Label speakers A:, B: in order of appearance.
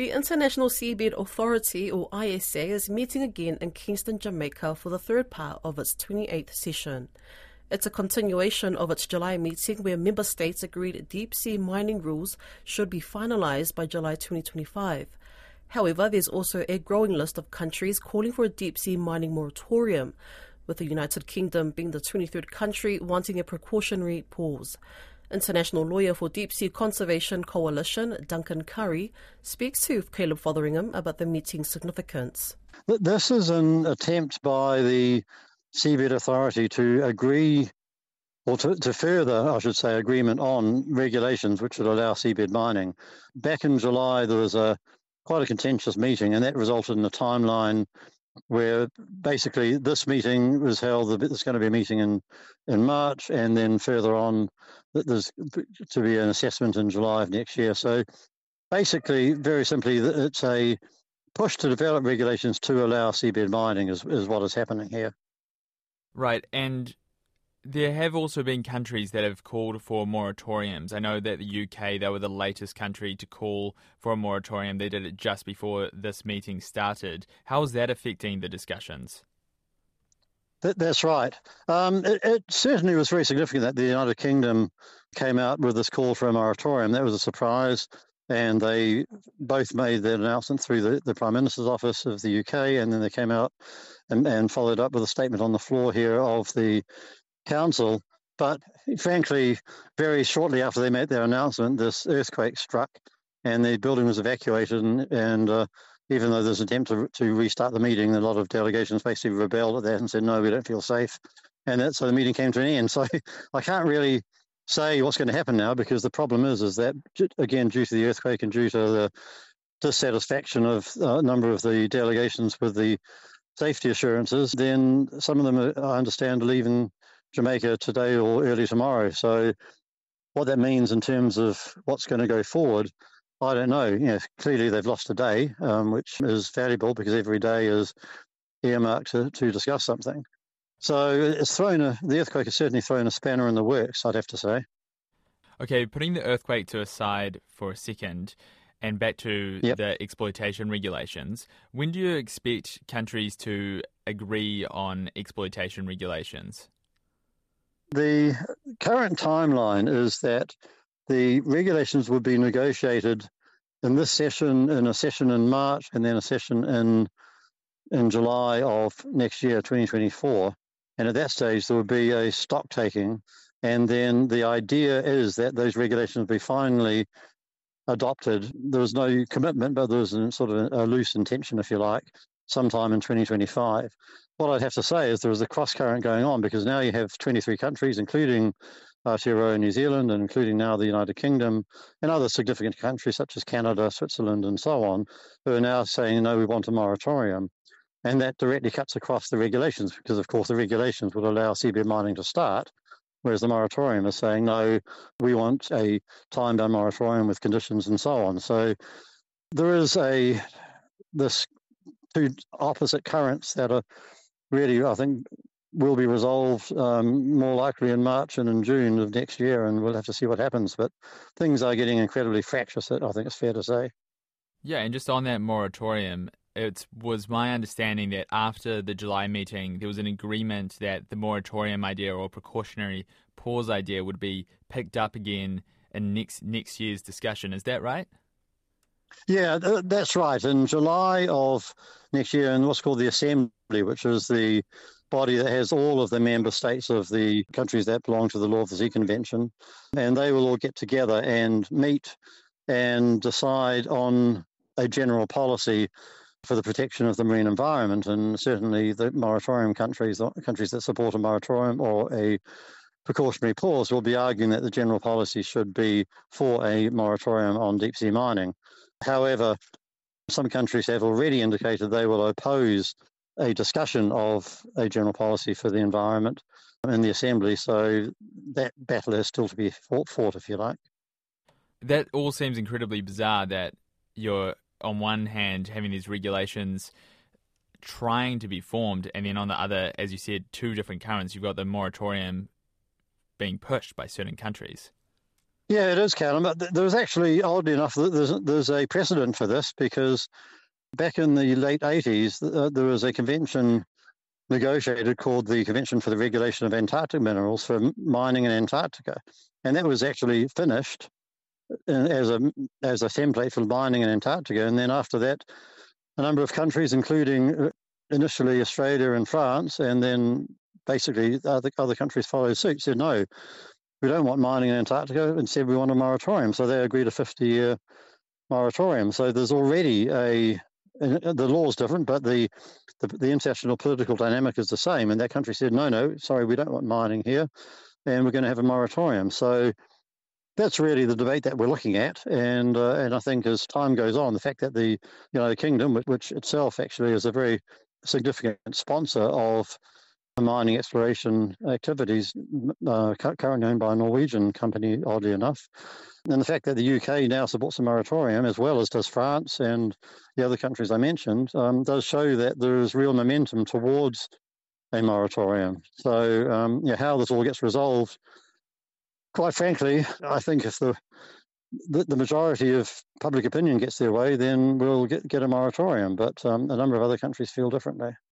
A: The International Seabed Authority, or ISA, is meeting again in Kingston, Jamaica for the third part of its 28th session. It's a continuation of its July meeting where member states agreed deep sea mining rules should be finalised by July 2025. However, there's also a growing list of countries calling for a deep sea mining moratorium, with the United Kingdom being the 23rd country wanting a precautionary pause. International lawyer for Deep Sea Conservation Coalition, Duncan Currie, speaks to Caleb Fotheringham about the meeting's significance.
B: This is an attempt by the Seabed Authority to agree, or to, to further, I should say, agreement on regulations which would allow seabed mining. Back in July, there was a quite a contentious meeting, and that resulted in a timeline where basically this meeting was held. There's going to be a meeting in in March, and then further on, there's to be an assessment in July of next year. So basically, very simply, it's a push to develop regulations to allow seabed mining is, is what is happening here.
C: Right, and there have also been countries that have called for moratoriums. I know that the UK, they were the latest country to call for a moratorium. They did it just before this meeting started. How is that affecting the discussions?
B: that's right. Um, it, it, certainly was very significant that the United Kingdom came out with this call for a moratorium. That was a surprise. And they both made that announcement through the, the Prime Minister's office of the UK, and then they came out and, and followed up with a statement on the floor here of the council. But frankly, very shortly after they made their announcement, this earthquake struck and the building was evacuated. And, and uh, even though there's an attempt to, to restart the meeting, a lot of delegations basically rebelled at that and said, no, we don't feel safe. And that, so the meeting came to an end. So I can't really say what's going to happen now because the problem is, is that, again, due to the earthquake and due to the dissatisfaction of a number of the delegations with the safety assurances, then some of them, I understand, are leaving Jamaica today or early tomorrow. So, what that means in terms of what's going to go forward, I don't know. You know clearly they've lost a day, um, which is valuable because every day is earmarked to, to discuss something. So it's thrown a, the earthquake has certainly thrown a spanner in the works, I'd have to say.
C: Okay, putting the earthquake to a side for a second and back to yep. the exploitation regulations, when do you expect countries to agree on exploitation regulations?
B: The current timeline is that the regulations would be negotiated in this session, in a session in March, and then a session in in July of next year, 2024. And at that stage, there would be a stock taking. And then the idea is that those regulations be finally adopted. There was no commitment, but there was sort of a loose intention, if you like, sometime in 2025. What I'd have to say is there is a cross current going on because now you have 23 countries, including uh, Aotearoa New Zealand, and including now the United Kingdom and other significant countries such as Canada, Switzerland, and so on, who are now saying, no, we want a moratorium. And that directly cuts across the regulations because, of course, the regulations would allow seabed mining to start, whereas the moratorium is saying, no, we want a time bound moratorium with conditions and so on. So there is a this two opposite currents that are really, I think, will be resolved um, more likely in March and in June of next year, and we'll have to see what happens. But things are getting incredibly fractious, I think it's fair to say.
C: Yeah, and just on that moratorium, it was my understanding that after the July meeting, there was an agreement that the moratorium idea or precautionary pause idea would be picked up again in next next year's discussion. Is that right?
B: Yeah, that's right. In July of next year, in what's called the Assembly, which is the body that has all of the member states of the countries that belong to the Law of the Sea Convention, and they will all get together and meet and decide on a general policy for the protection of the marine environment. And certainly, the moratorium countries, uh, countries that support a moratorium or a precautionary pause, will be arguing that the general policy should be for a moratorium on deep sea mining. However, some countries have already indicated they will oppose a discussion of a general policy for the environment in the Assembly. So that battle is still to be fought, fought if you like.
C: That all seems incredibly bizarre that you're, on one hand, having these regulations trying to be formed, and then on the other, as you said, two different currents. You've got the moratorium being pushed by certain countries.
B: Yeah, it is, Callum. But there's actually, oddly enough, there's, there's a precedent for this because back in the late 80s, uh, there was a convention negotiated called the Convention for the Regulation of Antarctic Minerals for mining in Antarctica. And that was actually finished as a, as a template for mining in Antarctica. And then after that, a number of countries, including uh, initially Australia and France, and then basically other, other countries followed suit, said no, we don't want mining in Antarctica. Instead, we want a moratorium. So they agreed a 50 year moratorium. So there's already a, the law is different, but the, the, the international political dynamic is the same. And that country said, no, no, sorry, we don't want mining here, and we're going to have a moratorium. So that's really the debate that we're looking at. And uh, and I think as time goes on, the fact that the the kingdom, which itself actually is a very significant sponsor of mining exploration activities uh, currently owned by a Norwegian company, oddly enough. And the fact that the UK now supports a moratorium, as well as does France and the other countries I mentioned, um, does show that there is real momentum towards a moratorium. So, um, yeah, how this all gets resolved, quite frankly, I think if the the, the majority of public opinion gets their way, then we'll get, get a moratorium. But um, a number of other countries feel differently.